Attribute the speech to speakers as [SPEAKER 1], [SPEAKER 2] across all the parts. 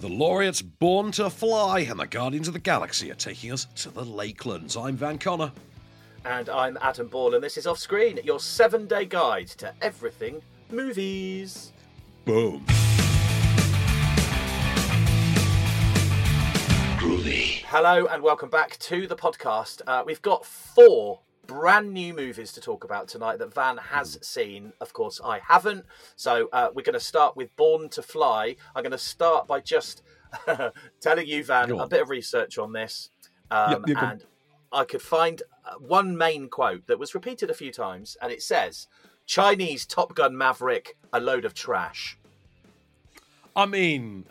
[SPEAKER 1] The laureates born to fly and the guardians of the galaxy are taking us to the Lakelands. I'm Van Connor.
[SPEAKER 2] And I'm Adam Ball, and this is Off Screen, your seven day guide to everything movies.
[SPEAKER 1] Boom.
[SPEAKER 3] Groovy.
[SPEAKER 2] Hello, and welcome back to the podcast. Uh, we've got four brand new movies to talk about tonight that Van has seen. Of course, I haven't. So uh, we're going to start with Born to Fly. I'm going to start by just telling you, Van, a bit of research on this. Um,
[SPEAKER 1] Yep, yep, go on.
[SPEAKER 2] and I could find uh, one main quote that was repeated a few times, and it says, Chinese Top Gun Maverick, a load of trash.
[SPEAKER 1] I mean,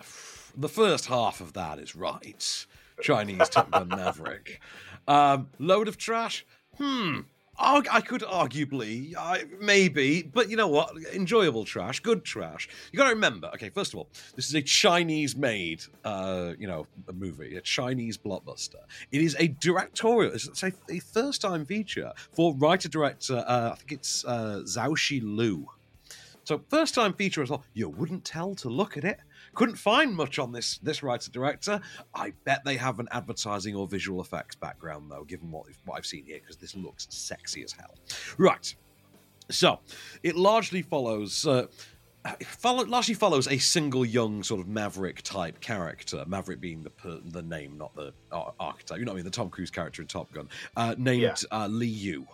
[SPEAKER 1] the first half of that is right. Chinese Top Gun Maverick. Um, load of trash? Hmm. I could arguably, maybe, but you know what? Enjoyable trash, good trash. You got to remember. Okay, first of all, this is a Chinese-made, uh, you know, a movie, a Chinese blockbuster. It is a directorial. It's a, a first-time feature for writer-director. Uh, I think it's uh, Zhao Shi Lu. So first time feature as well. You wouldn't tell to look at it. Couldn't find much on this this writer director. I bet they have an advertising or visual effects background though, given what, what I've seen here, because this looks sexy as hell. Right. So it largely follows. Uh, follow, largely follows a single young sort of maverick type character. Maverick being the per, the name, not the ar- archetype. You know what I mean? The Tom Cruise character in Top Gun, uh, named
[SPEAKER 2] Yeah.
[SPEAKER 1] uh, Lee Yu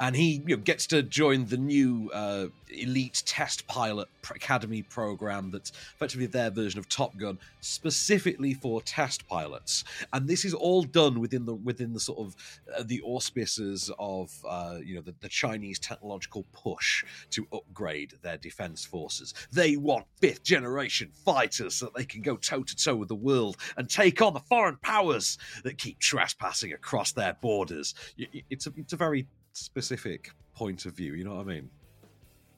[SPEAKER 1] and he you know, gets to join the new uh, elite test pilot academy program that's effectively their version of Top Gun, specifically for test pilots. And this is all done within the within the sort of uh, the auspices of uh, you know the, the Chinese technological push to upgrade their defense forces. They want fifth generation fighters so that they can go toe to toe with the world and take on the foreign powers that keep trespassing across their borders. It's a, it's a very specific point of view. You know what I mean?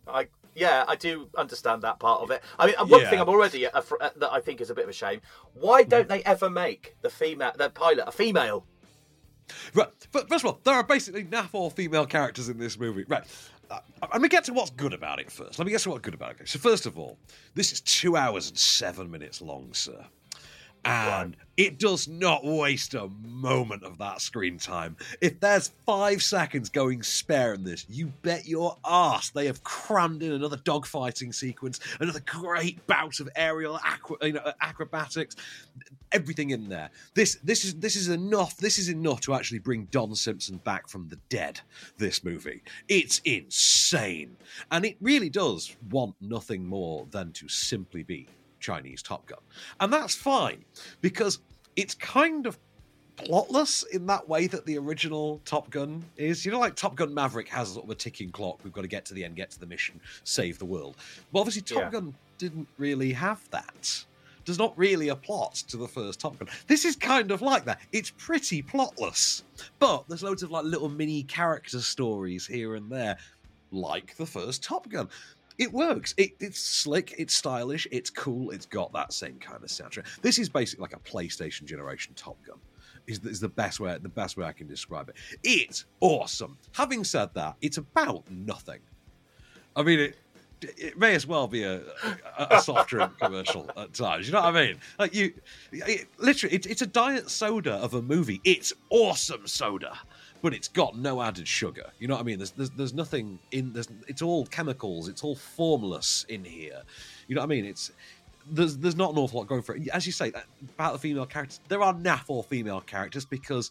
[SPEAKER 2] I yeah, I do understand that part of it. I mean, one
[SPEAKER 1] Yeah.
[SPEAKER 2] thing I'm already uh, uh, that I think is a bit of a shame. Why don't they ever make the female, the pilot, a female?
[SPEAKER 1] Right. But first of all, there are basically naff all female characters in this movie. Right. Uh, let me get to what's good about it first. Let me get to what's good about it. So first of all, this is two hours and seven minutes long, sir. And it does not waste a moment of that screen time. If there's five seconds going spare in this, you bet your ass they have crammed in another dogfighting sequence, another great bout of aerial acro- you know, acrobatics, everything in there. This this is this is enough. This is enough to actually bring Don Simpson back from the dead. This movie, it's insane, and it really does want nothing more than to simply be Chinese Top Gun, and that's fine because it's kind of plotless in that way that the original Top Gun is. You know, like Top Gun Maverick has sort of a ticking clock. We've got to get to the end, get to the mission, save the world. But obviously, Top
[SPEAKER 2] Yeah.
[SPEAKER 1] Gun didn't really have that. There's not really a plot to the first Top Gun. This is kind of like that. It's pretty plotless, but there's loads of like little mini character stories here and there, like the first Top Gun. It works. It, it's slick. It's stylish. It's cool. It's got that same kind of soundtrack. This is basically like a PlayStation generation Top Gun. Is, is the best way the best way I can describe it. It's awesome. Having said that, it's about nothing. I mean, it it may as well be a, a, a soft drink commercial at times. You know what I mean? Like you, it, literally, it, it's a diet soda of a movie. It's awesome soda, but it's got no added sugar. You know what I mean? There's there's, there's nothing in. There's, it's all chemicals. It's all formless in here. You know what I mean? It's there's there's not an awful lot going for it. As you say about the female characters, there are naff all female characters because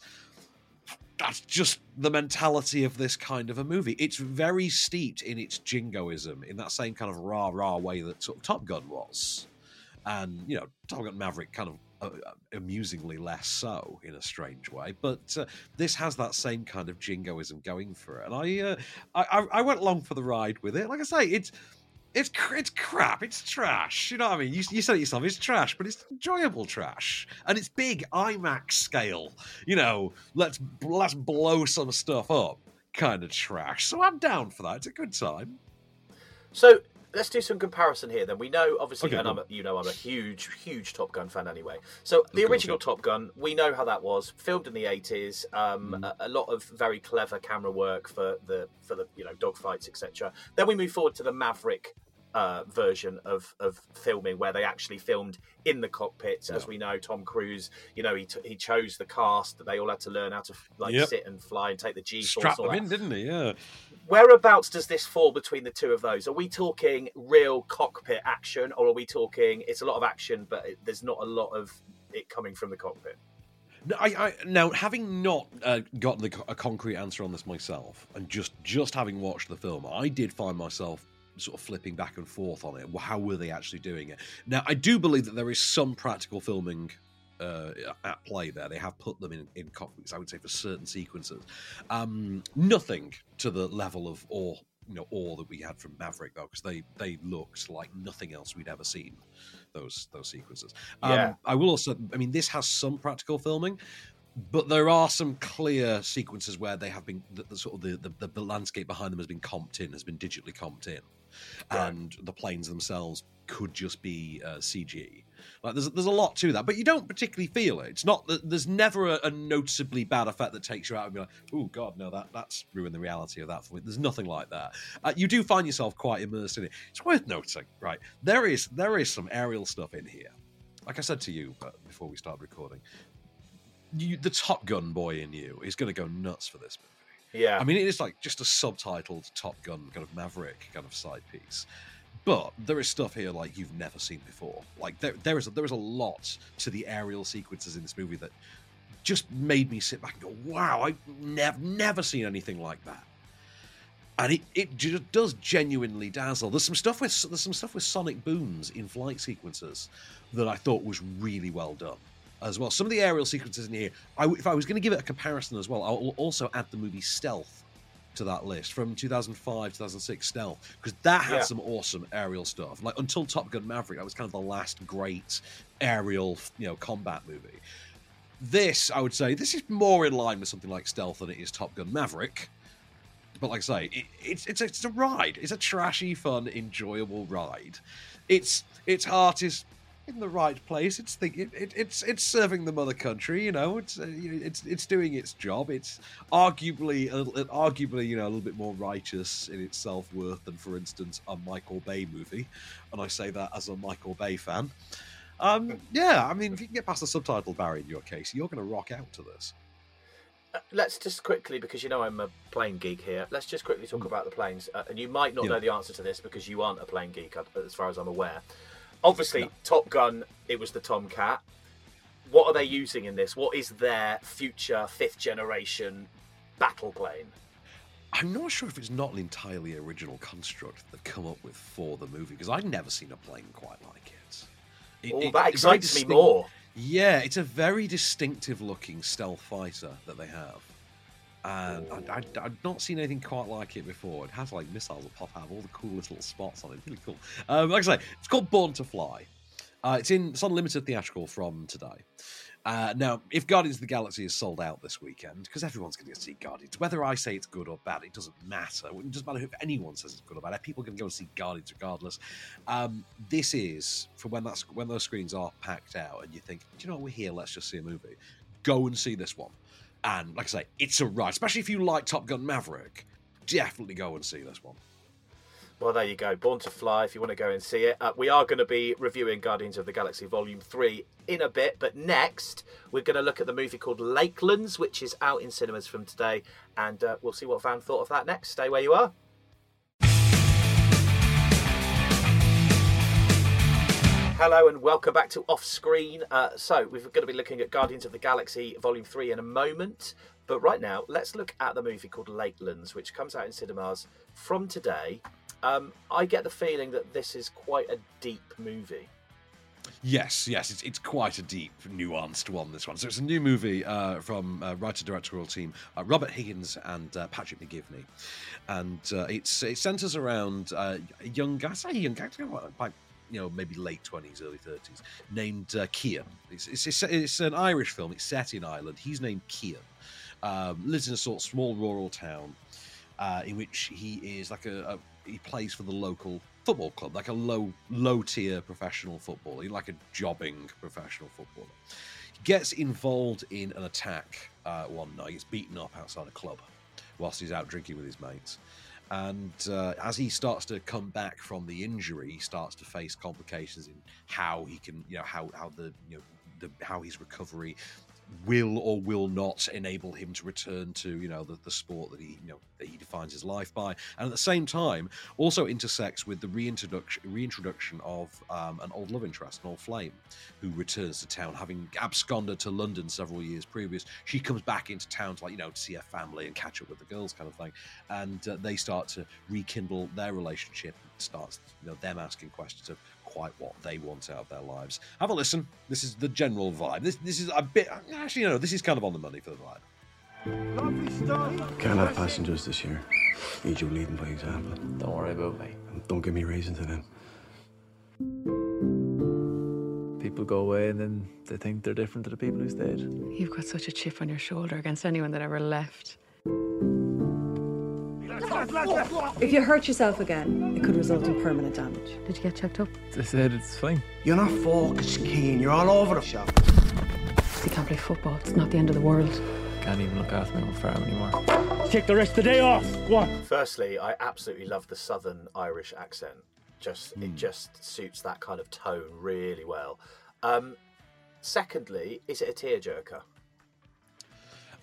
[SPEAKER 1] that's just the mentality of this kind of a movie. It's very steeped in its jingoism, in that same kind of rah rah way that sort of Top Gun was, and you know, Top Gun Maverick kind of amusingly less so in a strange way. But uh, this has that same kind of jingoism going for it, and I, uh, I I I went along for the ride with it. Like I say, it's. It's it's crap. It's trash. You know what I mean? You, you said it yourself. It's trash, but it's enjoyable trash, and it's big IMAX scale. You know, let's let's blow some stuff up, kind of trash. So I'm down for that. It's a good time.
[SPEAKER 2] So let's do some comparison here. Then we know, obviously,
[SPEAKER 1] Okay,
[SPEAKER 2] and
[SPEAKER 1] go
[SPEAKER 2] I'm a, you know I'm a huge, huge Top Gun fan anyway. So the
[SPEAKER 1] course,
[SPEAKER 2] original
[SPEAKER 1] yeah.
[SPEAKER 2] Top Gun, we know how that was filmed in the 80s. Um,
[SPEAKER 1] Mm.
[SPEAKER 2] a, a lot of very clever camera work for the for the you know dogfights, etc. Then we move forward to the Maverick uh, version of of filming where they actually filmed in the cockpit. As we know, Tom Cruise, you know, he t- he chose the cast that they all had to learn how to like
[SPEAKER 1] Yep.
[SPEAKER 2] sit and fly and take the G
[SPEAKER 1] Strap them in, didn't he? Yeah.
[SPEAKER 2] Whereabouts does this fall between the two of those? Are we talking real cockpit action, or are we talking it's a lot of action, but it, there's not a lot of it coming from the cockpit?
[SPEAKER 1] No, I, I, now, having not uh, got the, a concrete answer on this myself, and just just having watched the film, I did find myself sort of flipping back and forth on it. How were they actually doing it? Now, I do believe that there is some practical filming uh, at play there. They have put them in in cockpits. I would say for certain sequences, um, nothing to the level of awe. You know, awe that we had from Maverick though, because they they looked like nothing else we'd ever seen. Those those sequences. Um,
[SPEAKER 2] Yeah.
[SPEAKER 1] I will also. I mean, this has some practical filming, but there are some clear sequences where they have been the, the sort of the, the the landscape behind them has been comped in, has been digitally comped in,
[SPEAKER 2] Right.
[SPEAKER 1] and the planes themselves could just be uh, CG. Like there's there's a lot to that, but you don't particularly feel it. It's not that there's never a, a noticeably bad effect that takes you out and be like, oh god, no, that that's ruined the reality of that for me. There's nothing like that. Uh, you do find yourself quite immersed in it. It's worth noting, right? There is there is some aerial stuff in here. Like I said to you before we start recording, you, the Top Gun boy in you is going to go nuts for this movie.
[SPEAKER 2] Yeah,
[SPEAKER 1] I mean, it is like just a subtitled Top Gun kind of Maverick kind of side piece. But there is stuff here like you've never seen before. Like there, there is a, there is a lot to the aerial sequences in this movie that just made me sit back and go, "Wow, I've never never seen anything like that." And it, it ju- does genuinely dazzle. There's some stuff with there's some stuff with sonic booms in flight sequences that I thought was really well done as well. Some of the aerial sequences in here, I, if I was going to give it a comparison as well, I'll also add the movie Stealth to that list from 2005, 2006 Stealth because that had
[SPEAKER 2] Yeah.
[SPEAKER 1] some awesome aerial stuff. Like until Top Gun Maverick, that was kind of the last great aerial, you know, combat movie. This, I would say, this is more in line with something like Stealth than it is Top Gun Maverick. But like I say, it, it's it's a, it's a ride. It's a trashy, fun, enjoyable ride. Its its heart is in the right place. It's think it, it, it's it's serving the mother country. You know, it's uh, it's it's doing its job. It's arguably a, little- arguably you know a little bit more righteous in its self worth than, for instance, a Michael Bay movie. And I say that as a Michael Bay fan. Um, yeah, I mean, if you can get past the subtitle barrier in your case, you're going to rock out to this.
[SPEAKER 2] Uh, let's just quickly, because you know I'm a plane geek here. Let's just quickly talk about the planes, uh, and you might not.
[SPEAKER 1] Yeah.
[SPEAKER 2] know the answer to this because you aren't a plane geek, as far as I'm aware. Obviously,
[SPEAKER 1] No.
[SPEAKER 2] Top Gun, it was the Tomcat. What are they using in this? What is their future fifth generation battle plane?
[SPEAKER 1] I'm not sure if it's not an entirely original construct they've come up with for the movie because I've never seen a plane quite like it. It-
[SPEAKER 2] Oh,
[SPEAKER 1] it-
[SPEAKER 2] that excites me more.
[SPEAKER 1] Yeah, it's a very distinctive looking stealth fighter that they have. And I, I've not seen anything quite like it before. It has like missiles that pop out, of all the cool little spots on it. Really cool. Um, like I say, it's called Born to Fly. Uh, it's in it's on limited theatrical from today. Uh, now, if Guardians of the Galaxy is sold out this weekend, because everyone's going to see Guardians, whether I say it's good or bad, it doesn't matter. It doesn't matter if anyone says it's good or bad. People can go and see Guardians regardless. Um, this is for when that's when those screens are packed out, and you think, do you know what, we're here. Let's just see a movie. Go and see this one. And like I say, it's a ride, especially if you like Top Gun Maverick. Definitely go and see this one.
[SPEAKER 2] Well, there you go. Born to Fly, if you want to go and see it. Uh, we are going to be reviewing Guardians of the Galaxy Volume 3 in a bit, but next we're going to look at the movie called Lakelands, which is out in cinemas from today, and uh, we'll see what Van thought of that next. Stay where you are. Hello and welcome back to Off Screen. Uh, so, we're going to be looking at Guardians of the Galaxy Volume 3 in a moment. But right now, let's look at the movie called Lakelands, which comes out in cinemas from today. Um, I get the feeling that this is quite a deep movie.
[SPEAKER 1] Yes, yes, it's, it's quite a deep, nuanced one. This one, so it's a new movie uh, from uh, writer directorial team uh, Robert Higgins and uh, Patrick McGivney, and uh, it's it centers around uh, young guy, I say young guy, you know maybe late twenties, early thirties, named uh, Kian. It's, it's it's an Irish film. It's set in Ireland. He's named Kian. Um, lives in a sort of small rural town uh, in which he is like a, a he plays for the local football club, like a low low tier professional footballer, like a jobbing professional footballer. He gets involved in an attack uh, one night. He's beaten up outside a club whilst he's out drinking with his mates. And uh, as he starts to come back from the injury, he starts to face complications in how he can, you know, how how the you know the, how his recovery will or will not enable him to return to you know the, the sport that he you know that he defines his life by. And at the same time also intersects with the reintroduction reintroduction of um, an old love interest an old flame who returns to town having absconded to london several years previous. She comes back into town to like you know to see her family and catch up with the girls kind of thing. And uh, they start to rekindle their relationship. Starts you know them asking questions of quite what they want out of their lives. Have a listen. This is the general vibe. This this is a bit actually, you know, this is kind of on the money for the vibe.
[SPEAKER 3] Can't have passengers this year. Need you leading by example.
[SPEAKER 4] Don't worry about me.
[SPEAKER 3] And don't give me reason to them.
[SPEAKER 4] People go away and then they think they're different to the people who stayed.
[SPEAKER 5] You've got such a chip on your shoulder against anyone that ever left.
[SPEAKER 6] If you hurt yourself again, it could result in permanent damage.
[SPEAKER 5] Did you get checked up?
[SPEAKER 4] They said it's fine.
[SPEAKER 7] You're not focused, Keen. You're all over the shop.
[SPEAKER 5] You can't play football. It's not the end of the world.
[SPEAKER 4] Can't even look after my own farm anymore.
[SPEAKER 8] Take the rest of the day off. Go on.
[SPEAKER 2] Firstly, I absolutely love the Southern Irish accent. Just it just suits that kind of tone really well. Um, secondly, is it a tearjerker?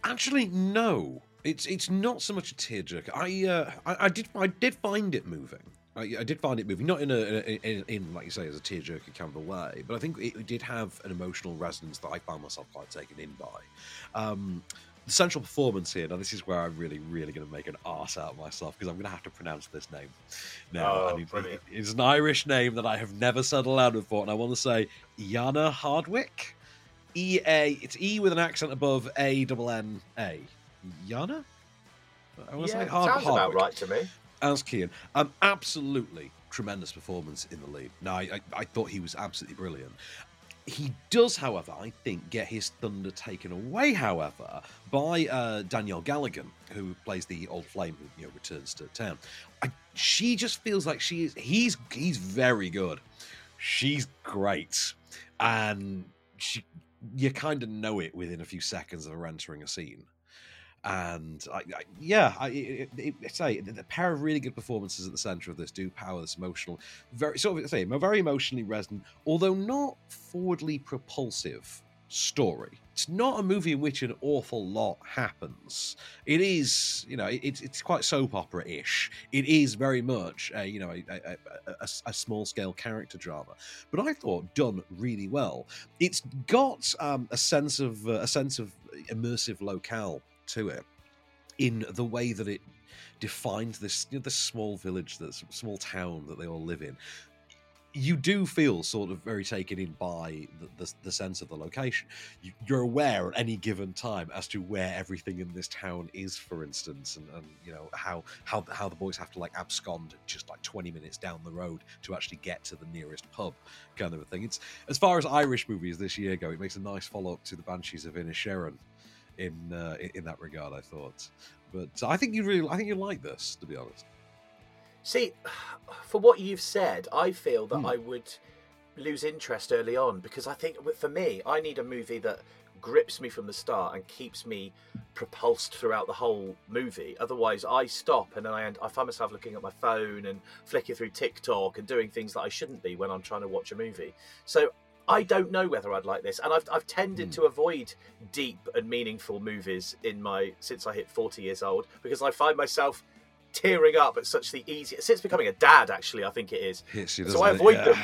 [SPEAKER 1] Actually, no. It's it's not so much a tearjerker. I uh, I, I did I did find it moving. I, I did find it moving, not in a in, in, in like you say as a tearjerker kind of a way, but I think it, did have an emotional resonance that I found myself quite taken in by. Um, the central performance here. Now, this is where I'm really, really going to make an ass out of myself because I'm going to have to pronounce this name. Now,
[SPEAKER 2] Oh,
[SPEAKER 1] it- it's an Irish name that I have never said aloud before, and I want to say Yana Hardwicke. E A. It's E with an accent above A double N A. Yana. I to
[SPEAKER 2] Yeah,
[SPEAKER 1] say Hard,
[SPEAKER 2] sounds about
[SPEAKER 1] Hardwicke
[SPEAKER 2] right to me.
[SPEAKER 1] as Kean. Um, absolutely tremendous performance in the lead. Now, I, I, I thought he was absolutely brilliant. He does, however, I think, get his thunder taken away, however, by uh, Danielle Galligan, who plays the old flame who you know returns to town. I, she just feels like she is. He's he's very good. She's great, and she you kind of know it within a few seconds of her entering a scene and I, I, yeah, I, it, it, it, say the pair of really good performances at the center of this do power this emotional, very sort of say a very emotionally resonant, although not forwardly propulsive story. It's not a movie in which an awful lot happens. It is, you know, it, it's it's quite soap opera ish. It is very much, a, you know, a, a, a, a small scale character drama. But I thought done really well. It's got um, a sense of uh, a sense of immersive locale to it in the way that it defines this you know, this small village, this small town that they all live in. You do feel sort of very taken in by the, the, the sense of the location. You, you're aware at any given time as to where everything in this town is, for instance, and, and you know how how how the boys have to like abscond just like 20 minutes down the road to actually get to the nearest pub, kind of a thing. It's as far as Irish movies this year go, it makes a nice follow up to the Banshees of Inisherin in uh, in- that regard. I thought, but I think you really, I think you like this, to be honest.
[SPEAKER 2] See, for what you've said, I feel that
[SPEAKER 1] Hmm.
[SPEAKER 2] I would lose interest early on because I think for me, I need a movie that grips me from the start and keeps me propulsed throughout the whole movie. Otherwise, I stop and then I end, I find myself looking at my phone and flicking through TikTok and doing things that I shouldn't be when I'm trying to watch a movie. So I don't know whether I'd like this, and I've I've tended
[SPEAKER 1] Hmm.
[SPEAKER 2] to avoid deep and meaningful movies in my since I hit forty years old because I find myself tearing up at such the easy since becoming a dad. Actually, I think it is.
[SPEAKER 1] Hits you,
[SPEAKER 2] So I avoid
[SPEAKER 1] Yeah.
[SPEAKER 2] them.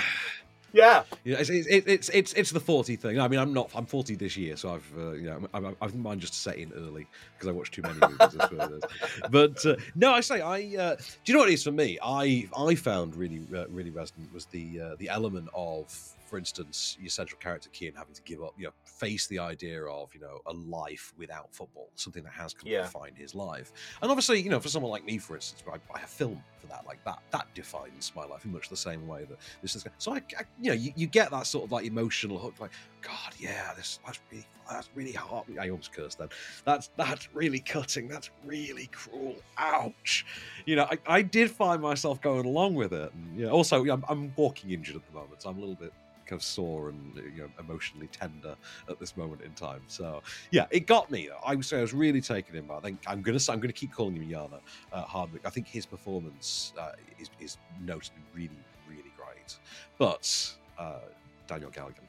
[SPEAKER 2] Yeah,
[SPEAKER 1] Yeah, it's, it's it's it's it's the forty thing. I mean, I'm not. I'm forty this year, so I've uh, you know I'm, I'm, I think mine just set in early because I watched too many movies. That's what it is. But uh, no, I say I. Uh, do you know what it is for me? I I found really uh, really resonant was the uh, the element of, for instance, your central character Kian having to give up, you know, face the idea of you know a life without football, something that has come
[SPEAKER 2] Yeah.
[SPEAKER 1] to define his life. And obviously, you know, for someone like me, for instance, I buy a film for that, like that, that defines my life in much the same way that this is. So I, I you know, you, you get that sort of like emotional hook, like, God, yeah, this that's really that's really hard. I almost cursed then. That's that's really cutting. That's really cruel. Ouch. You know, I, I did find myself going along with it. And, you know, also, I'm, I'm walking injured at the moment, so I'm a little bit of sore and you know emotionally tender at this moment in time. So yeah, it got me. I say I was really taken in by. I think I'm gonna I'm gonna keep calling him Yana uh, Hardwicke. I think his performance uh, is is notably really really great. But uh, Danielle Galligan,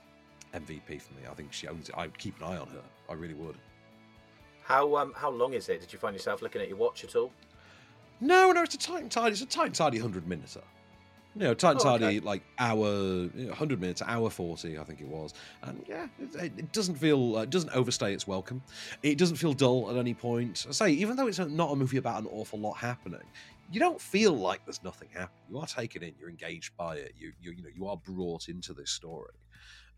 [SPEAKER 1] MVP for me. I think she owns it. I would keep an eye on her. I really would.
[SPEAKER 2] How um how long is it? Did you find yourself looking at your watch at all?
[SPEAKER 1] No, no, it's a tight and tidy. It's a tight and tidy hundred minutes. You know, tight and
[SPEAKER 2] Oh, okay.
[SPEAKER 1] like hour, you know, hundred minutes, hour forty, I think it was. And yeah, it, it doesn't feel, uh, it doesn't overstay its welcome. It doesn't feel dull at any point. I say, even though it's not a movie about an awful lot happening, you don't feel like there's nothing happening. You are taken in, you're engaged by it. You, you, you know, you are brought into this story,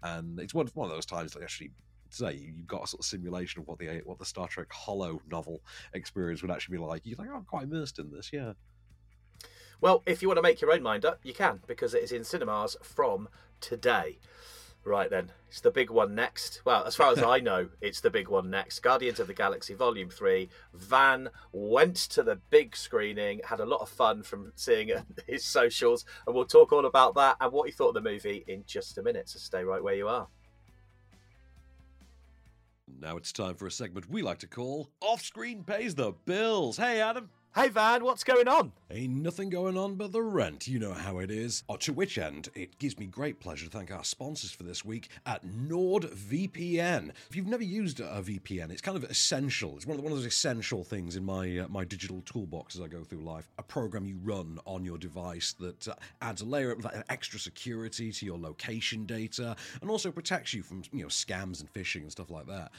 [SPEAKER 1] and it's one, one of those times, like actually. Say you've got a sort of simulation of what the what the Star Trek holonovel experience would actually be like. You're like, oh, I'm quite immersed in this, yeah.
[SPEAKER 2] Well, if you want to make your own mind up, you can because it is in cinemas from today. Right then, it's the big one next. Well, as far as I know, it's the big one next. Guardians of the Galaxy Volume 3. Van went to the big screening, had a lot of fun from seeing it his socials, and we'll talk all about that and what he thought of the movie in just a minute. So stay right where you are.
[SPEAKER 1] Now it's time for a segment we like to call Off Screen Pays the Bills. Hey, Adam.
[SPEAKER 2] Hey, Van, what's going on?
[SPEAKER 1] Ain't nothing going on but the rent. You know how it is. Oh, to which end, it gives me great pleasure to thank our sponsors for this week at NordVPN. If you've never used a VPN, it's kind of essential. It's one of, the, one of those essential things in my uh, my digital toolbox as I go through life. A program you run on your device that uh, adds a layer of uh, extra security to your location data and also protects you from you know scams and phishing and stuff like that.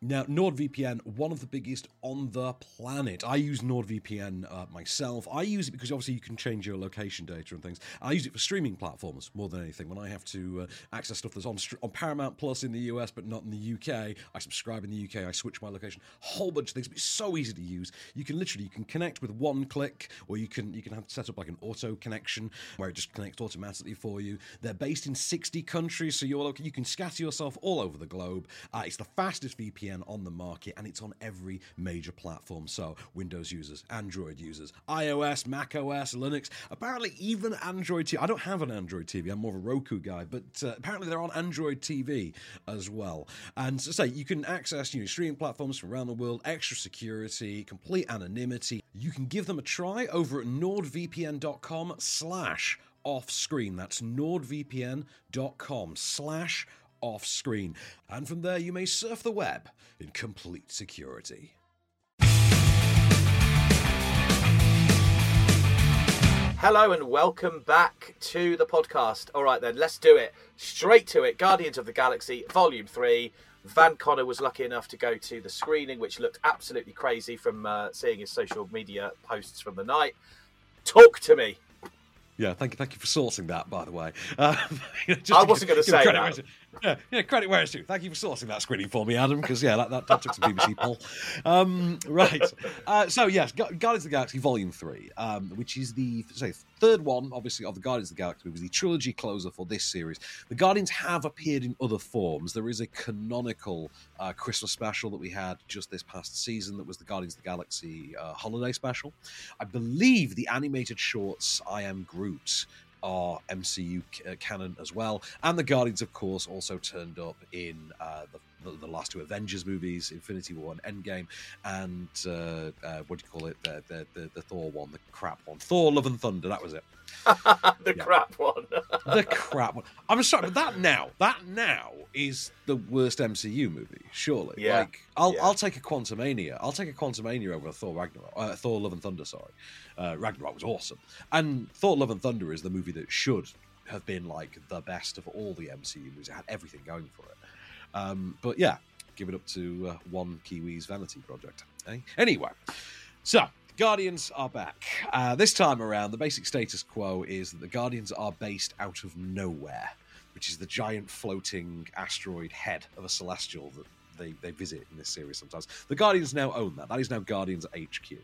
[SPEAKER 1] Now, NordVPN, one of the biggest on the planet. I use NordVPN uh, myself. I use it because obviously you can change your location data and things. I use it for streaming platforms more than anything. When I have to uh, access stuff that's on, on Paramount Plus in the US but not in the UK, I subscribe in the UK. I switch my location. Whole bunch of things. But it's so easy to use. You can literally you can connect with one click, or you can you can have set up like an auto connection where it just connects automatically for you. They're based in 60 countries, so you're you can scatter yourself all over the globe. Uh, it's the fastest VPN on the market, and it's on every major platform. So Windows users, Android users, iOS, Mac OS, Linux. Apparently, even Android TV. I don't have an Android TV. I'm more of a Roku guy, but uh, apparently they're on Android TV as well. And so say you can access you know streaming platforms from around the world, extra security, complete anonymity. You can give them a try over at nordvpn.com slash off screen. That's nordvpn.com slash off screen. And from there, you may surf the web in complete security.
[SPEAKER 2] Hello and welcome back to the podcast. All right, then, let's do it. Straight to it. Guardians of the Galaxy, Volume 3. Van Connor was lucky enough to go to the screening, which looked absolutely crazy from uh, seeing his social media posts from the night. Talk to me.
[SPEAKER 1] Yeah, thank you, thank you for sourcing that, by the way. Um, just
[SPEAKER 2] I wasn't gonna say
[SPEAKER 1] credit
[SPEAKER 2] that.
[SPEAKER 1] Yeah, yeah, credit where it's due. Thank you for sourcing that screening for me, Adam, because yeah, that, that, that took some BBC pull. Um, right. Uh, so yes, Guardians of the Galaxy Volume Three, um, which is the say third one, obviously, of the Guardians of the Galaxy movies, the trilogy closer for this series. The Guardians have appeared in other forms. There is a canonical uh, Christmas special that we had just this past season that was the Guardians of the Galaxy uh, holiday special. I believe the animated shorts I Am Groot are MCU uh, canon as well. And the Guardians, of course, also turned up in uh, the, the, the last two Avengers movies, Infinity War and Endgame, and uh, uh, what do you call it? The, the, the, the Thor one, the crap one. Thor, Love and Thunder, that was it.
[SPEAKER 2] the
[SPEAKER 1] Yeah.
[SPEAKER 2] crap one.
[SPEAKER 1] The crap one. I'm sorry, but that now, that now is the worst MCU movie, surely.
[SPEAKER 2] Yeah.
[SPEAKER 1] Like, I'll,
[SPEAKER 2] Yeah.
[SPEAKER 1] I'll take a Quantumania. I'll take a Quantumania over a Thor Ragnarok. Uh, Thor Love and Thunder, sorry. Uh, Ragnarok was awesome. And Thor Love and Thunder is the movie that should have been like the best of all the MCU movies. It had everything going for it. Um, but yeah, give it up to uh, one Kiwi's vanity project. Eh? Anyway, so Guardians are back. Uh, this time around, the basic status quo is that the Guardians are based out of nowhere, which is the giant floating asteroid head of a celestial that they, they visit in this series sometimes. The Guardians now own that. That is now Guardians HQ.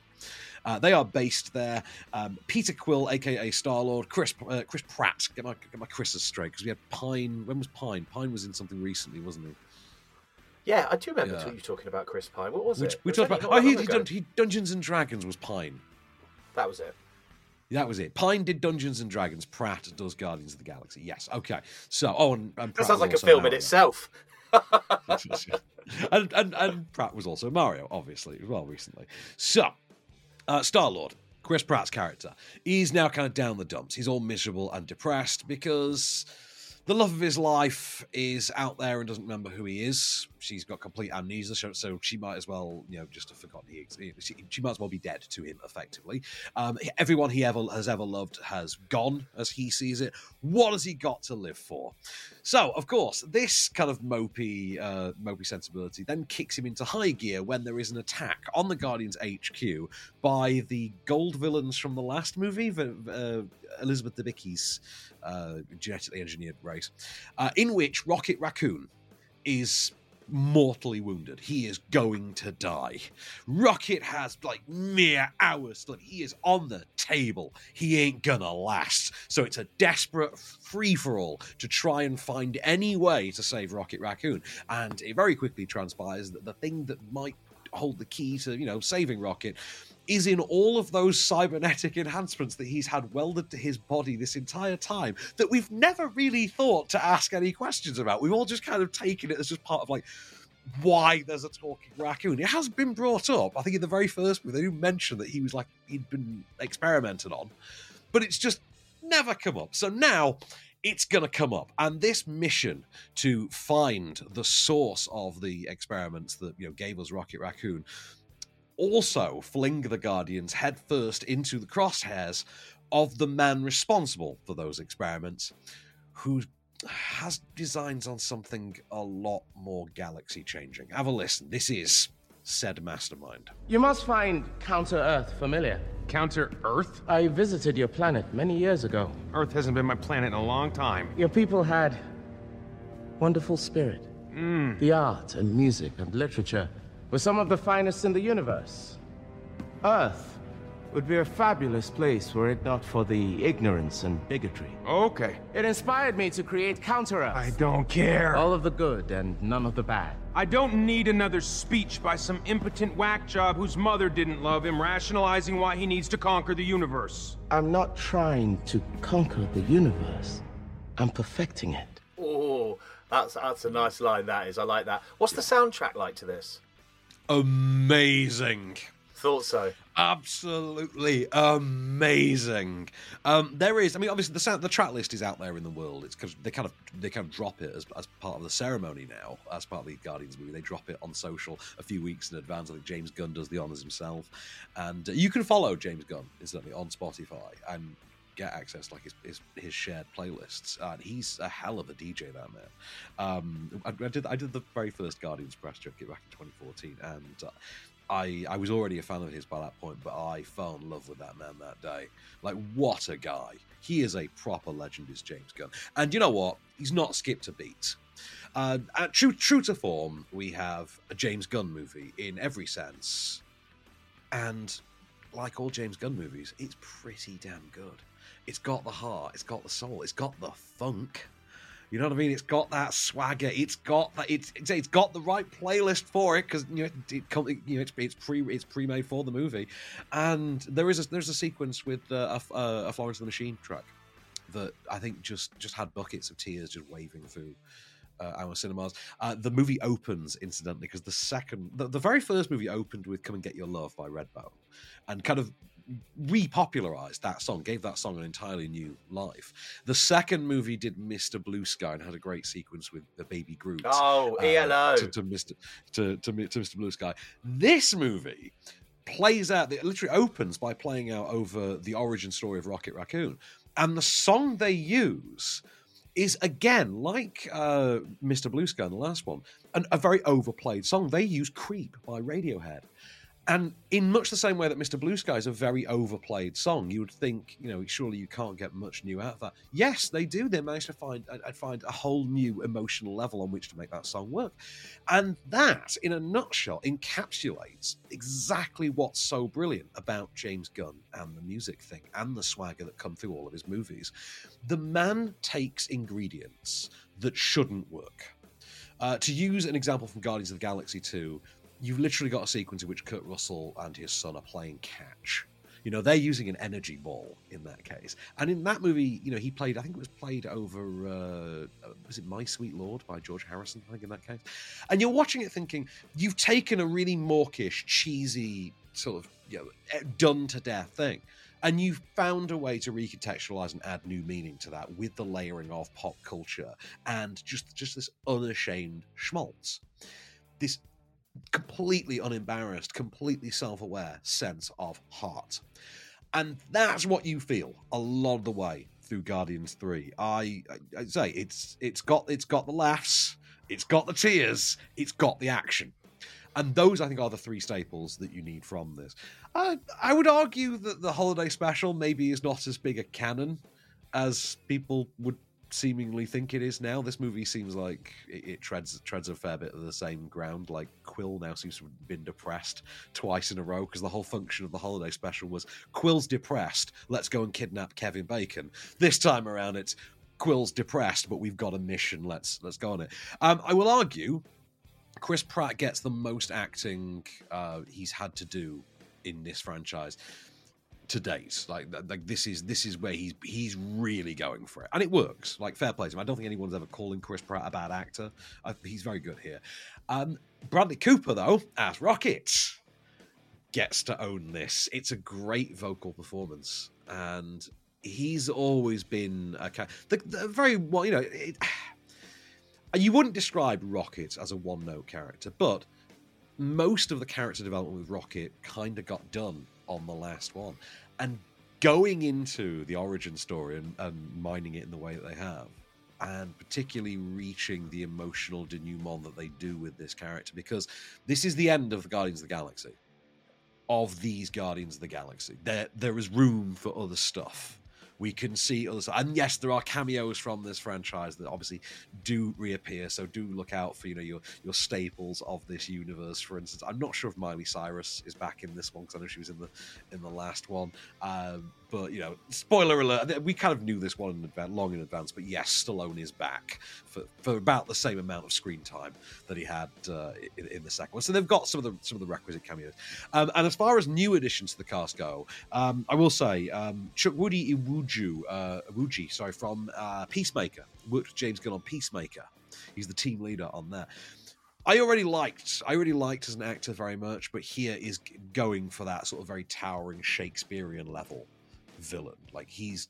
[SPEAKER 1] Uh, they are based there. Um, Peter Quill, aka Star Lord, Chris uh, Chris Pratt. Get my get my Chris's straight because we had Pine. When was Pine? Pine was in something recently, wasn't he?
[SPEAKER 2] yeah, I do remember
[SPEAKER 1] Yeah.
[SPEAKER 2] you talking about Chris Pine. What was
[SPEAKER 1] Which
[SPEAKER 2] it?
[SPEAKER 1] we
[SPEAKER 2] Was
[SPEAKER 1] talked about. Oh, he, he, done, he Dungeons and Dragons was Pine.
[SPEAKER 2] That was it.
[SPEAKER 1] That was it. Pine did Dungeons and Dragons. Pratt does Guardians of the Galaxy. Yes. Okay. So, oh, and, and
[SPEAKER 2] That sounds like a film in itself.
[SPEAKER 1] and, and and Pratt was also Mario, obviously, as well recently. So, uh, Star Lord, Chris Pratt's character, he's now kind of down the dumps. He's all miserable and depressed because the love of his life is out there and doesn't remember who he is. She's got complete amnesia, so- she might as well, you know, just have forgotten he ex- she, might as well be dead to him, effectively. Um, everyone he ever has ever loved has gone, as he sees it. What has he got to live for? So, of course, this kind of mopey, uh, mopey sensibility then kicks him into high gear when there is an attack on the Guardians HQ by the gold villains from the last movie, Elizabeth the, uh, Elizabeth Debicki's uh, genetically engineered race, uh, in which Rocket Raccoon is mortally wounded. He is going to die. Rocket has like mere hours left. He is on the table. He ain't gonna last. So it's a desperate free for all to try and find any way to save Rocket Raccoon. And it very quickly transpires that the thing that might hold the key to, you know, saving Rocket is in all of those cybernetic enhancements that he's had welded to his body this entire time that we've never really thought to ask any questions about. We've all just kind of taken it as just part of like why there's a talking raccoon. It has been brought up. I think in the very first movie they do mention that he was like he'd been experimented on, but it's just never come up. So now it's going to come up, and this mission to find the source of the experiments that you know gave us Rocket Raccoon also fling the Guardians headfirst into the crosshairs of the man responsible for those experiments, who has designs on something a lot more galaxy changing. Have a listen. This is said mastermind.
[SPEAKER 9] You must find Counter Earth familiar.
[SPEAKER 10] Counter Earth?
[SPEAKER 9] I visited your planet many years ago.
[SPEAKER 10] Earth hasn't been my planet in a long time.
[SPEAKER 9] Your people had wonderful spirit.
[SPEAKER 10] Mm.
[SPEAKER 9] The art and music and literature were some of the finest in the universe. Earth would be a fabulous place were it not for the ignorance and bigotry.
[SPEAKER 10] Okay.
[SPEAKER 9] It inspired me to create Counter Earth.
[SPEAKER 10] I don't care.
[SPEAKER 9] All of the good and none of the bad.
[SPEAKER 10] I don't need another speech by some impotent whack job whose mother didn't love him, rationalizing why he needs to conquer the universe.
[SPEAKER 9] I'm not trying to conquer the universe. I'm perfecting it.
[SPEAKER 2] Oh, that's that's a nice line. That is. I like that. What's the soundtrack like to this?
[SPEAKER 1] Amazing.
[SPEAKER 2] Thought so.
[SPEAKER 1] Absolutely amazing. Um, there is, I mean, obviously the sound, the track list is out there in the world. It's because they kind of they kind of drop it as, as part of the ceremony now, as part of the Guardians movie. They drop it on social a few weeks in advance. I think James Gunn does the honors himself, and uh, you can follow James Gunn incidentally on Spotify and get access to, like his, his his shared playlists. And he's a hell of a DJ, that man. Um, I, I did I did the very first Guardians press trip back in 2014, and. Uh, I, I was already a fan of his by that point, but I fell in love with that man that day. Like, what a guy. He is a proper legend, is James Gunn. And you know what? He's not skipped a beat. Uh, uh, true, true to form, we have a James Gunn movie in every sense. And like all James Gunn movies, it's pretty damn good. It's got the heart, it's got the soul, it's got the funk. You know what I mean? It's got that swagger. It's got that. It's it's, got the right playlist for it because you know it, you know it's, it's pre it's pre made for the movie, and there is a, there's a sequence with uh, a, a Florence and the Machine track that I think just just had buckets of tears just waving through uh, our cinemas. Uh, the movie opens incidentally because the second, the, the very first movie opened with "Come and Get Your Love" by Redbone, and kind of repopularized that song, gave that song an entirely new life. The second movie did Mr. Blue Sky and had a great sequence with the baby Groot.
[SPEAKER 2] Oh,
[SPEAKER 1] uh,
[SPEAKER 2] ELO.
[SPEAKER 1] to, to Mr. To, to, to Mr. Blue Sky. This movie plays out. It literally opens by playing out over the origin story of Rocket Raccoon, and the song they use is again like uh, Mr. Blue Sky in the last one, an, a very overplayed song. They use "Creep" by Radiohead. And in much the same way that Mr. Blue Sky is a very overplayed song, you would think, you know, surely you can't get much new out of that. Yes, they do. They managed to find, I find a whole new emotional level on which to make that song work, and that, in a nutshell, encapsulates exactly what's so brilliant about James Gunn and the music thing and the swagger that come through all of his movies. The man takes ingredients that shouldn't work. Uh, to use an example from Guardians of the Galaxy 2, you've literally got a sequence in which Kurt Russell and his son are playing catch. You know, they're using an energy ball in that case. And in that movie, you know, he played, I think it was played over, uh, was it My Sweet Lord by George Harrison, I think, in that case. And you're watching it thinking, you've taken a really mawkish, cheesy, sort of, you know, done to death thing. And you've found a way to recontextualize and add new meaning to that with the layering of pop culture and just just this unashamed schmaltz. This completely unembarrassed, completely self-aware sense of heart. And that's what you feel a lot of the way through Guardians 3. I, I, I say it's it's got it's got the laughs, it's got the tears, it's got the action. And those, I think, are the three staples that you need from this. Uh, I would argue that the holiday special maybe is not as big a canon as people would seemingly think it is now. This movie seems like it, it, treads treads a fair bit of the same ground. Like Quill now seems to have been depressed twice in a row because the whole function of the holiday special was Quill's depressed. Let's go and kidnap Kevin Bacon. This time around, it's Quill's depressed, but we've got a mission. Let's let's go on it. Um, I will argue Chris Pratt gets the most acting uh, he's had to do in this franchise to date. Like, like this is this is where he's he's really going for it, and it works. Like fair play to him. I don't think anyone's ever calling Chris Pratt a bad actor. I, he's very good here. Um, Bradley Cooper though, as Rocket, gets to own this. It's a great vocal performance, and he's always been a the, the very well. You know, it, you wouldn't describe Rocket as a one note character, but most of the character development with Rocket kind of got done on the last one. And going into the origin story and, and mining it in the way that they have, and particularly reaching the emotional denouement that they do with this character, because this is the end of the Guardians of the Galaxy. Of these Guardians of the Galaxy, there there is room for other stuff we can see other and yes there are cameos from this franchise that obviously do reappear. So do look out for you know your your staples of this universe for instance. I'm not sure if miley cyrus is back in this one because i know she was in the in the last one. Um, but you know, spoiler alert, we kind of knew this one in advance, long in advance. But yes, Stallone is back for, for about the same amount of screen time that he had uh, in, in, the second one. So they've got some of the some of the requisite cameos. Um, and as far as new additions to the cast go, um, I will say um, Woody Iwuju, uh, Iwuji, sorry, from uh, Peacemaker, worked with James Gunn on Peacemaker. He's the team leader on that. I already liked I already liked as an actor very much, but here is going for that sort of very towering Shakespearean level villain. Like he's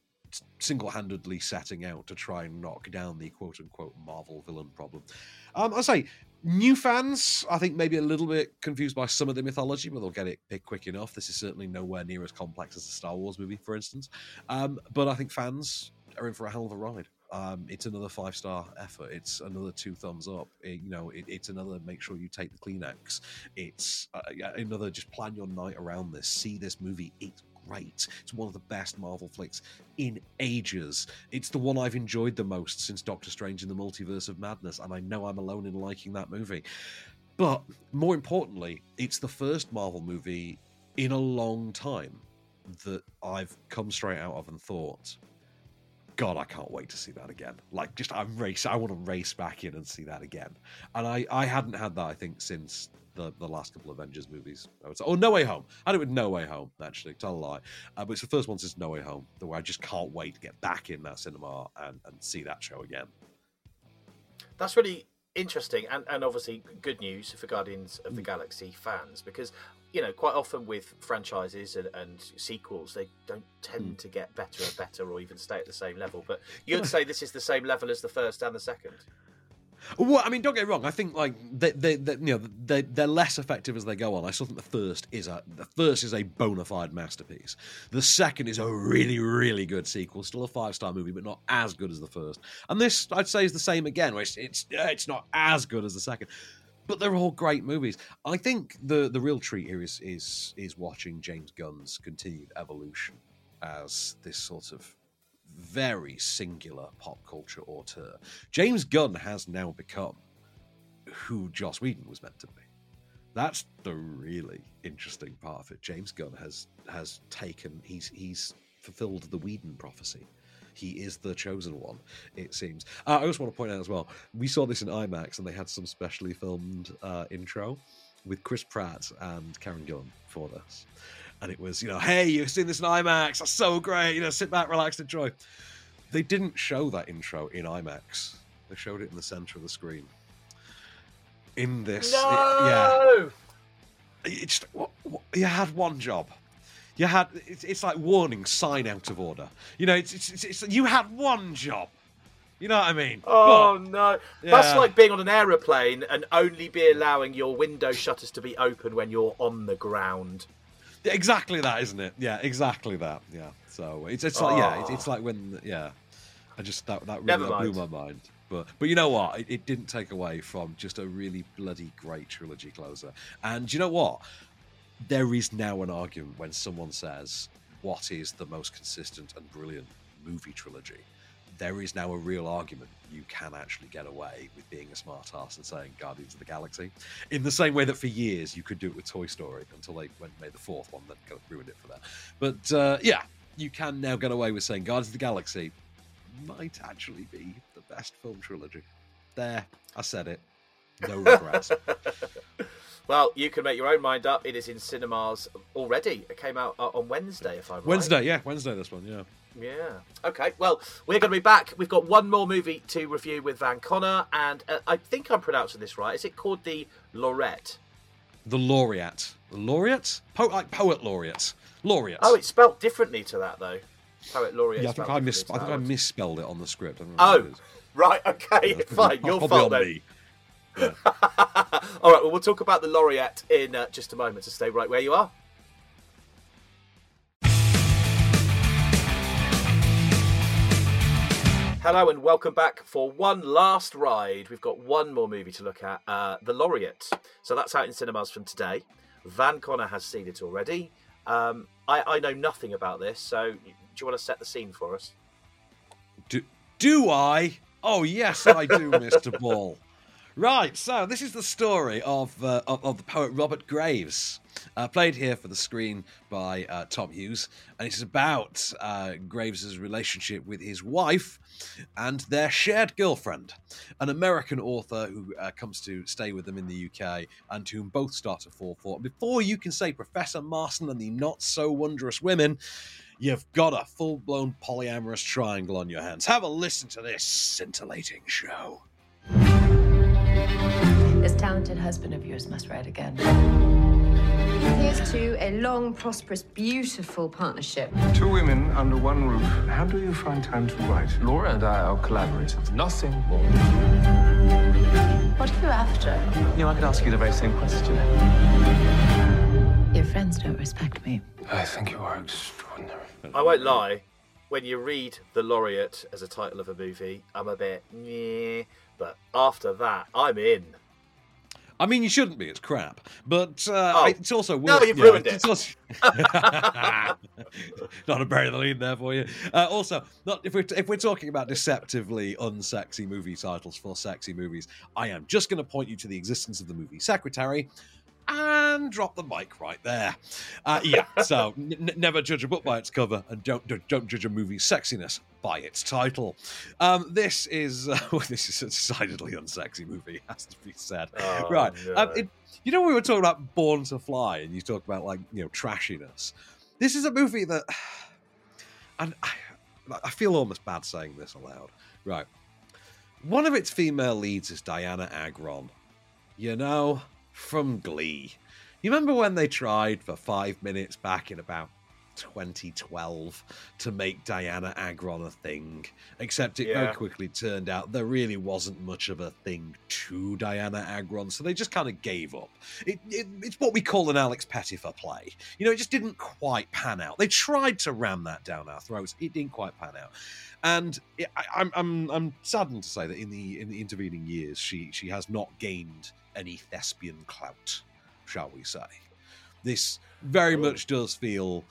[SPEAKER 1] single-handedly setting out to try and knock down the quote-unquote Marvel villain problem. Um, I say new fans, I think maybe a little bit confused by some of the mythology, but they'll get it picked quick enough. This is certainly nowhere near as complex as the Star Wars movie, for instance. Um, but I think fans are in for a hell of a ride. Um, it's another five star effort. It's another two thumbs up. It, you know, it, it's another make sure you take the Kleenex. It's uh, another just plan your night around this. See this movie. It's great. It's one of the best Marvel flicks in ages. It's the one I've enjoyed the most since Doctor Strange in the Multiverse of Madness, and I know I'm alone in liking that movie. But more importantly, it's the first Marvel movie in a long time that I've come straight out of and thought, God, I can't wait to see that again. Like, just I'm race. I want to race back in and see that again. And I, I hadn't had that, I think, since the, the last couple of Avengers movies. I would say, oh, No Way Home. I do it with No Way Home. Actually, tell a lie. Uh, but it's the first one since No Way Home. The way I just can't wait to get back in that cinema and, and see that show again.
[SPEAKER 2] That's really interesting and, and obviously good news for Guardians of the mm. Galaxy fans because you know quite often with franchises and, and sequels they don't tend mm. to get better and better or even stay at the same level but you'd say this is the same level as the first and the second
[SPEAKER 1] well, I mean, don't get me wrong. I think like they, they, they you know, they, they're less effective as they go on. I still think the first is a the first is a bona fide masterpiece. The second is a really, really good sequel. Still a five star movie, but not as good as the first. And this, I'd say, is the same again. Where it's it's, it's not as good as the second, but they're all great movies. I think the the real treat here is is is watching James Gunn's continued evolution as this sort of very singular pop culture auteur. James Gunn has now become who Joss Whedon was meant to be. That's the really interesting part of it. James Gunn has has taken he's he's fulfilled the Whedon prophecy. He is the chosen one, it seems. Uh, I also want to point out as well, we saw this in IMAX and they had some specially filmed uh, intro with Chris Pratt and Karen Gillan for this. And it was you know, hey, you've seen this in IMAX, that's so great. You know, sit back, relax, enjoy. They didn't show that intro in IMAX. They showed it in the center of the screen. In this, it- yeah,
[SPEAKER 2] No.
[SPEAKER 1] it's what, what, you had one job. You had it's, it's like warning sign out of order. You know, it's, it's, it's, it's you had one job. You know what I mean?
[SPEAKER 2] Oh
[SPEAKER 1] But-
[SPEAKER 2] no! That's like being on an aeroplane and only be allowing your window shutters to be open when you're on the ground.
[SPEAKER 1] Exactly that, isn't it? Yeah, exactly that. Yeah. So it's it's like yeah, it's, it's like when yeah, I just that that really blew my mind. But but you know what? It, it didn't take away from just a really bloody great trilogy closer. And you know what? There is now an argument when someone says what is the most consistent and brilliant movie trilogy. There is now a real argument you can actually get away with being a smart ass and saying Guardians of the Galaxy. In the same way that for years you could do it with Toy Story until they went and made the fourth one that kind of ruined it for that. But uh, yeah, you can now get away with saying Guardians of the Galaxy might actually be the best film trilogy. There, I said it. No regrets.
[SPEAKER 2] Well, you can make your own mind up. It is in cinemas already. It came out uh, on Wednesday, if I'm right.
[SPEAKER 1] Wednesday, yeah, Wednesday. This one, yeah.
[SPEAKER 2] Yeah. Okay. Well, we're going to be back. We've got one more movie to review with Van Connor, and uh, I think I'm pronouncing this right. Is it called the Lorette?
[SPEAKER 1] The laureate, the laureate, po- like poet laureate, laureate.
[SPEAKER 2] Oh, it's spelt differently to that though. Poet laureate.
[SPEAKER 1] yeah, I think I mis- I think I misspelled it on the script. I don't know
[SPEAKER 2] Oh, right. Okay.
[SPEAKER 1] That's
[SPEAKER 2] Fine.
[SPEAKER 1] probably-
[SPEAKER 2] Your
[SPEAKER 1] probably
[SPEAKER 2] fault then.
[SPEAKER 1] me.
[SPEAKER 2] All right. Well, we'll talk about the laureate in uh, just a moment. So stay right where you are. Hello and welcome back for one last ride. We've got one more movie to look at, uh, The Laureate. So that's out in cinemas from today. Van Connor has seen it already. Um, I, I know nothing about this, so do you want to set the scene for us?
[SPEAKER 1] Do, do I? Oh yes, I do, Mister Ball. Right, so this is the story of uh, of, of the poet Robert Graves, uh, played here for the screen by uh, Tom Hughes, and it's about uh, Graves's relationship with his wife and their shared girlfriend, an American author who uh, comes to stay with them in the UK, and to whom both start to fall for. Before you can say Professor Marston and the not so wondrous women, you've got a full blown polyamorous triangle on your hands. Have a listen to this scintillating show.
[SPEAKER 11] This talented husband of yours must write again.
[SPEAKER 6] Here's to a long, prosperous, beautiful partnership.
[SPEAKER 12] Two women under one roof. How do you find time to write? Laura and I are collaborators. Nothing more.
[SPEAKER 11] What are you after?
[SPEAKER 12] You know, I could ask you the very same question.
[SPEAKER 11] Your friends don't respect me.
[SPEAKER 12] I think you are extraordinary.
[SPEAKER 2] I won't lie. When you read The Laureate as a title of a movie, I'm a bit yeah, but after that, I'm in.
[SPEAKER 1] I mean, you shouldn't be. It's crap, but uh,
[SPEAKER 2] Oh.
[SPEAKER 1] it's also
[SPEAKER 2] well
[SPEAKER 1] No,
[SPEAKER 2] you've
[SPEAKER 1] yeah,
[SPEAKER 2] ruined
[SPEAKER 1] it's
[SPEAKER 2] it.
[SPEAKER 1] also- not a bury the lead there for you. Uh, also, not if we're if we're talking about deceptively unsexy movie titles for sexy movies, I am just going to point you to the existence of the movie Secretary. And drop the mic right there. Uh, yeah, so n- never judge a book by its cover, and don't don't, don't judge a movie's sexiness by its title. Um, this is uh, this is a decidedly unsexy movie, has to be said.
[SPEAKER 2] Oh,
[SPEAKER 1] right.
[SPEAKER 2] no.
[SPEAKER 1] Um, it, you know, we were talking about Born to Fly, and you talk about like you know trashiness. This is a movie that, and I, I feel almost bad saying this aloud. Right. One of its female leads is Dianna Agron. You know, from Glee. You remember when they tried for five minutes back in about 2012 to make Dianna Agron a thing? Except it very quickly turned out there really wasn't much of a thing to Dianna Agron, so they just kind of gave up. It, it, it's what we call an Alex Pettyfer play. You know, it just didn't quite pan out. They tried to ram that down our throats. It didn't quite pan out. And it, I, I'm, I'm, I'm saddened to say that in the in the intervening years, she she has not gained any thespian clout, shall we say? This very much does feel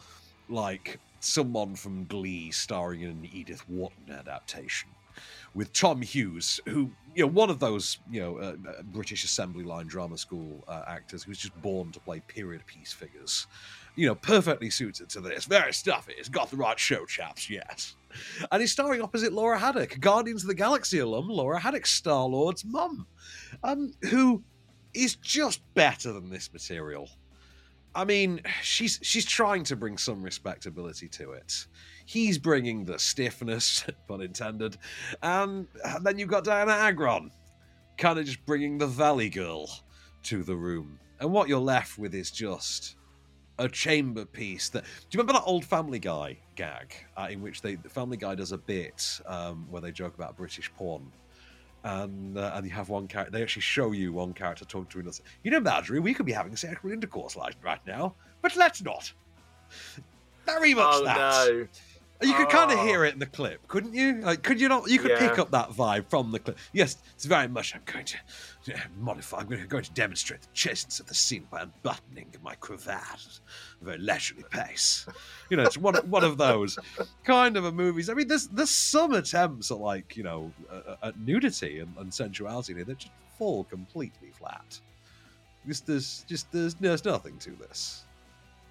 [SPEAKER 1] like someone from Glee starring in an Edith Wharton adaptation with Tom Hughes, who you know one of those you know uh, uh, British Assembly Line drama school uh, actors who's just born to play period piece figures. You know, perfectly suited to this. Very stuffy. It's got the right show chaps, yes. And he's starring opposite Laura Haddock, Guardians of the Galaxy alum, Laura Haddock, Star Lord's mum, um, who is just better than this material. I mean, she's she's trying to bring some respectability to it. He's bringing the stiffness, pun intended, and then you've got Dianna Agron, kind of just bringing the Valley Girl to the room, and what you're left with is just a chamber piece. That do you remember that old Family Guy gag uh, in which they the Family Guy does a bit um, where they joke about British porn and uh, and you have one character. They actually show you one character talking to another. You know, Marjorie, we could be having sexual intercourse like right now, but let's not. Very much
[SPEAKER 2] Oh,
[SPEAKER 1] that.
[SPEAKER 2] no.
[SPEAKER 1] You could kind of
[SPEAKER 2] Oh.
[SPEAKER 1] hear it in the clip, couldn't you? Like, could you not? You could pick up that vibe from the clip. Yes, it's very much. I'm going to modify. I'm going to, demonstrate the chasteness of the scene by unbuttoning my cravat at a very leisurely pace. You know, it's one one of those kind of a movies. I mean, there's there's some attempts at like you know uh, at nudity and, and sensuality in here that just fall completely flat. Just there's just there's there's nothing to this.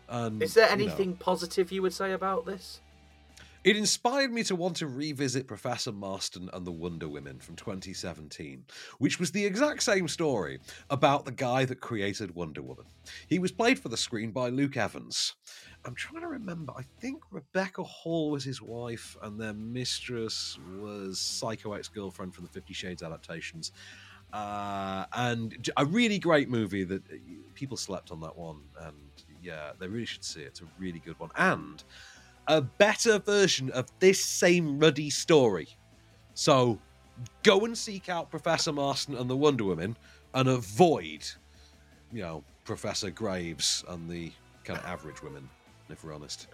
[SPEAKER 1] And,
[SPEAKER 2] Is there
[SPEAKER 1] you know,
[SPEAKER 2] anything positive you would say about this?
[SPEAKER 1] It inspired me to want to revisit Professor Marston and the Wonder Women from 2017, which was the exact same story about the guy that created Wonder Woman. He was played for the screen by Luke Evans. I'm trying to remember, I think Rebecca Hall was his wife, and their mistress was Psycho Ex Girlfriend from the Fifty Shades adaptations. Uh, and a really great movie that uh, people slept on that one, and yeah, they really should see it. It's a really good one. And a better version of this same ruddy story. So go and seek out Professor Marston and the Wonder Woman and avoid, you know, Professor Graves and the kind of average women, if we're honest.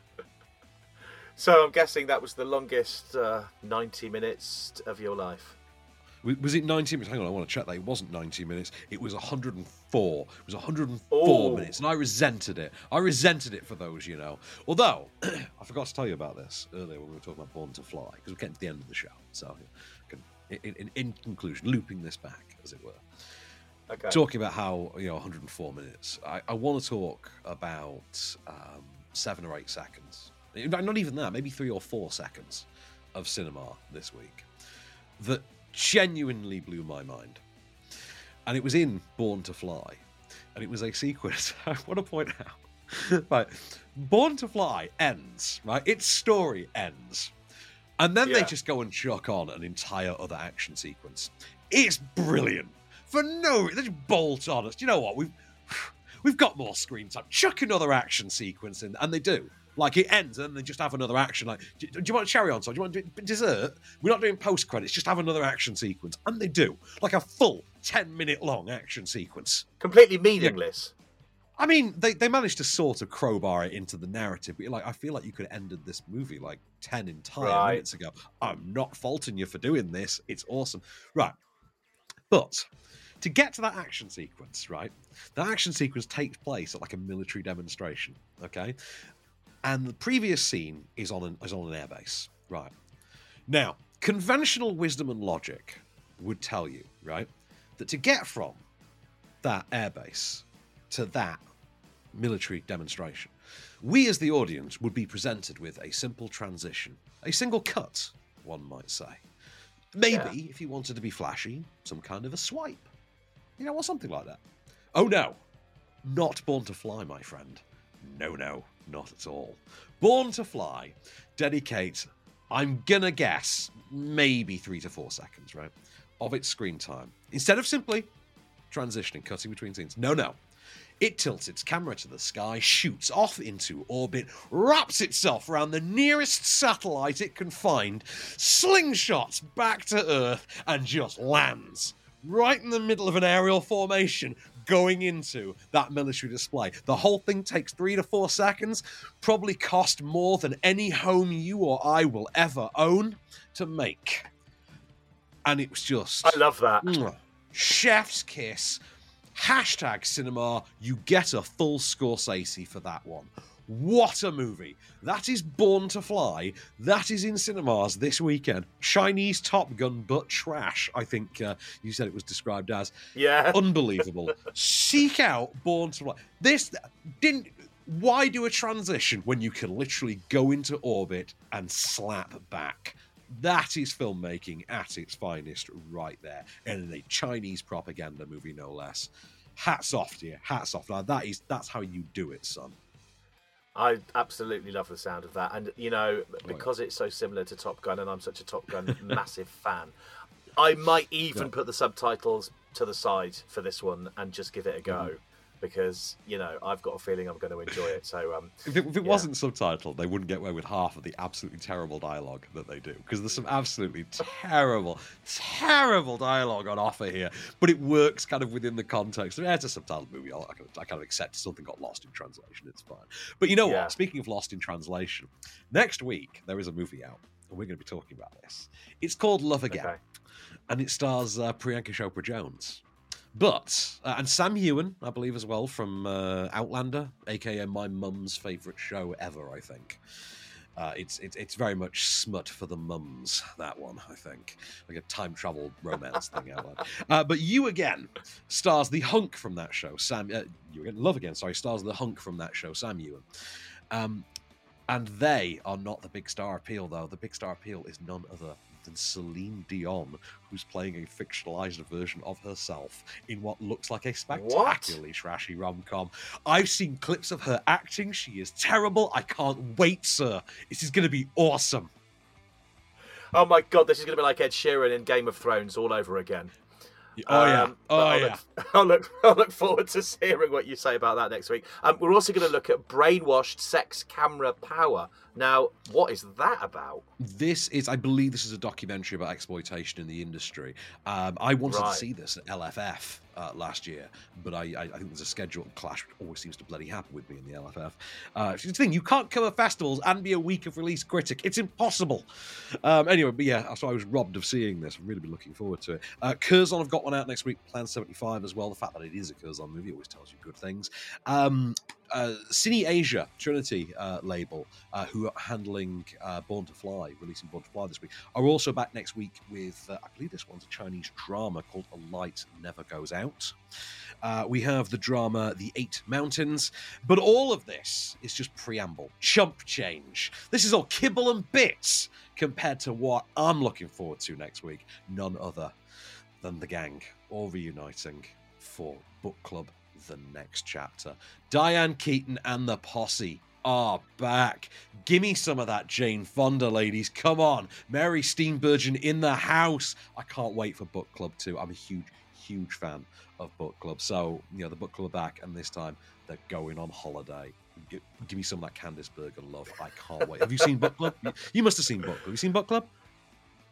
[SPEAKER 2] So I'm guessing that was the longest uh, 90 minutes of your life.
[SPEAKER 1] Was it 90 minutes? Hang on, I want to check that. It wasn't 90 minutes. It was 104. It was 104
[SPEAKER 2] Oh.
[SPEAKER 1] minutes, and I resented it. I resented it for those, you know. Although, I forgot to tell you about this earlier when we were talking about Born to Fly, because we're getting to the end of the show. So, in, in, in conclusion, looping this back, as it were.
[SPEAKER 2] Okay.
[SPEAKER 1] Talking about how, you know, 104 minutes. I, I want to talk about um, seven or eight seconds. Not even that, maybe three or four seconds of cinema this week that genuinely blew my mind. And it was in Born to Fly. And it was a sequence. I want to point out. right. Born to Fly ends, right? Its story ends. And then they just go and chuck on an entire other action sequence. It's brilliant. For no reason. they just bolt on us. Do you know what? We've we've got more screen time. Chuck another action sequence in, and they do. Like it ends, and they just have another action. Like, do, do you want a cherry on top? Do you want to do dessert? We're not doing post credits. Just have another action sequence, and they do. Like a full ten minute long action sequence.
[SPEAKER 2] Completely meaningless.
[SPEAKER 1] I mean, they, they managed to sort of crowbar it into the narrative, but like, I feel like you could have ended this movie like 10 entire
[SPEAKER 2] Right.
[SPEAKER 1] minutes ago. I'm not faulting you for doing this. It's awesome. Right. But to get to that action sequence, right? That action sequence takes place at like a military demonstration, okay? And the previous scene is on an is on an airbase, right? Now, conventional wisdom and logic would tell you, right, that to get from that airbase to that military demonstration, we as the audience would be presented with a simple transition, a single cut, one might say. Maybe, if you wanted to be flashy, some kind of a swipe. You know, or something like that. Oh no, not Born to Fly, my friend. No, no, not at all. Born to Fly dedicates, I'm gonna guess, maybe three to four seconds, right, of its screen time. Instead of simply transitioning, cutting between scenes. No, no. It tilts its camera to the sky, shoots off into orbit, wraps itself around the nearest satellite it can find, slingshots back to Earth, and just lands right in the middle of an aerial formation going into that military display. The whole thing takes three to four seconds, probably cost more than any home you or I will ever own to make. And it was just.
[SPEAKER 2] I love that.
[SPEAKER 1] Chef's kiss. Hashtag cinema. You get a full Scorsese for that one. What a movie. That is Born to Fly. That is in cinemas this weekend. Chinese Top Gun, but trash, I think uh, you said it was described as.
[SPEAKER 2] Yeah.
[SPEAKER 1] Unbelievable. Seek out Born to Fly. This didn't. Why do a transition when you can literally go into orbit and slap back? That is filmmaking at its finest, right there, and a Chinese propaganda movie, no less. hats off to you. Hats off. Now that is that's how you do it, son.
[SPEAKER 2] I absolutely love the sound of that, and you know because it's so similar to Top Gun, and I'm such a Top Gun massive fan. I might even
[SPEAKER 1] Yeah.
[SPEAKER 2] put the subtitles to the side for this one and just give it a go mm-hmm. Because you know I've got a feeling I'm going to enjoy it. So um,
[SPEAKER 1] If it, if it
[SPEAKER 2] Yeah.
[SPEAKER 1] wasn't subtitled, they wouldn't get away with half of the absolutely terrible dialogue that they do. Because there's some absolutely terrible, terrible dialogue on offer here. But it works kind of within the context. Yeah, it's a subtitled movie. I kind, of, I kind of accept something got lost in translation. It's fine. But you know
[SPEAKER 2] Yeah.
[SPEAKER 1] what? Speaking of lost in translation, next week there is a movie out, and we're going to be talking about this. It's called Love Again,
[SPEAKER 2] Okay.
[SPEAKER 1] and it stars uh, Priyanka Chopra Jonas. But uh, and Sam Heughan, I believe as well from uh, Outlander, aka my mum's favourite show ever. I think uh, it's it's it's very much smut for the mums. That one, I think, like a time travel romance thing. Outlander. Uh, but you again stars the hunk from that show. Sam, uh, you again, love again. Sorry, stars the hunk from that show. Sam Heughan. Um, and they are not the big star appeal, though. The big star appeal is none other than Celine Dion, who's playing a fictionalized version of herself in what looks like a spectacularly trashy rom com. I've seen clips of her acting. She is terrible. I can't wait, sir. This is going to be awesome.
[SPEAKER 2] oh my god, this is going to be like Ed Sheeran in Game of Thrones all over again.
[SPEAKER 1] Oh, yeah.
[SPEAKER 2] Um,
[SPEAKER 1] Oh,
[SPEAKER 2] I'll
[SPEAKER 1] yeah.
[SPEAKER 2] Look, I'll look. I'll look forward to hearing what you say about that next week. Um, we're also going to look at brainwashed sex camera power. Now, what is that about?
[SPEAKER 1] This is, I believe, this is a documentary about exploitation in the industry. Um, I wanted
[SPEAKER 2] Right.
[SPEAKER 1] to see this at LFF uh, last year, but I, I, I think there's a schedule clash, which always seems to bloody happen with me in the LFF. Uh, it's the thing, you can't cover festivals and be a week of release critic. It's impossible. Um, anyway, but yeah, so I was robbed of seeing this. I've really been looking forward to it. Uh, Curzon have got one out next week, Plan 75 as well. The fact that it is a Curzon movie always tells you good things. Um, uh, Cine Asia, Trinity uh, label, uh, who are handling uh, Born to Fly, releasing Born to Fly this week, are also back next week with, uh, I believe this one's a Chinese drama called A Light Never Goes Out. Uh, we have the drama The Eight Mountains, but all of this is just preamble, chump change. This is all kibble and bits compared to what I'm looking forward to next week. None other than the gang all reuniting for book club the next chapter. Diane keaton and the posse are back. Gimme some of that jane fonda ladies. Come on. Mary steenburgen in the house. I can't wait for book club 2 i'm a huge huge fan of book club. So you know the book club are back and this time they're going on holiday. Gi- give me some of that candice bergen love. I can't wait. Have you seen book club? You- must have seen book club. Have you seen book club?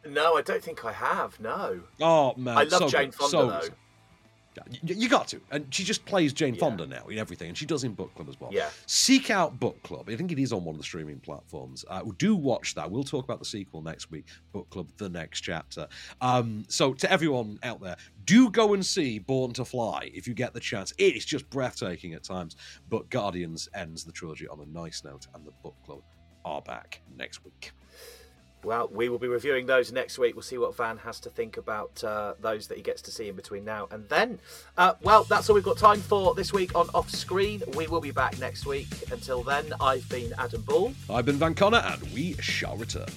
[SPEAKER 2] No, I don't think I have. No.
[SPEAKER 1] Oh man,
[SPEAKER 2] I love
[SPEAKER 1] so
[SPEAKER 2] Jane Fonda
[SPEAKER 1] so
[SPEAKER 2] though.
[SPEAKER 1] You, you got to, and she just plays Jane
[SPEAKER 2] Yeah.
[SPEAKER 1] Fonda now in everything, and she does in Book Club as well.
[SPEAKER 2] Yeah.
[SPEAKER 1] Seek out Book Club. I think it is on one of the streaming platforms. Uh, do watch that. We'll talk about the sequel next week. Book Club: The Next Chapter. Um, so to everyone out there, do go and see Born to Fly if you get the chance. It is just breathtaking at times, but Guardians ends the trilogy on a nice note, and the Book Club are back next week.
[SPEAKER 2] Well, we will be reviewing those next week. We'll see what Van has to think about uh, those that he gets to see in between now and then. Uh, well, that's all we've got time for this week on Off Screen. We will be back next week. Until then, I've been Adam Ball.
[SPEAKER 1] I've been Van Connor, and we shall return.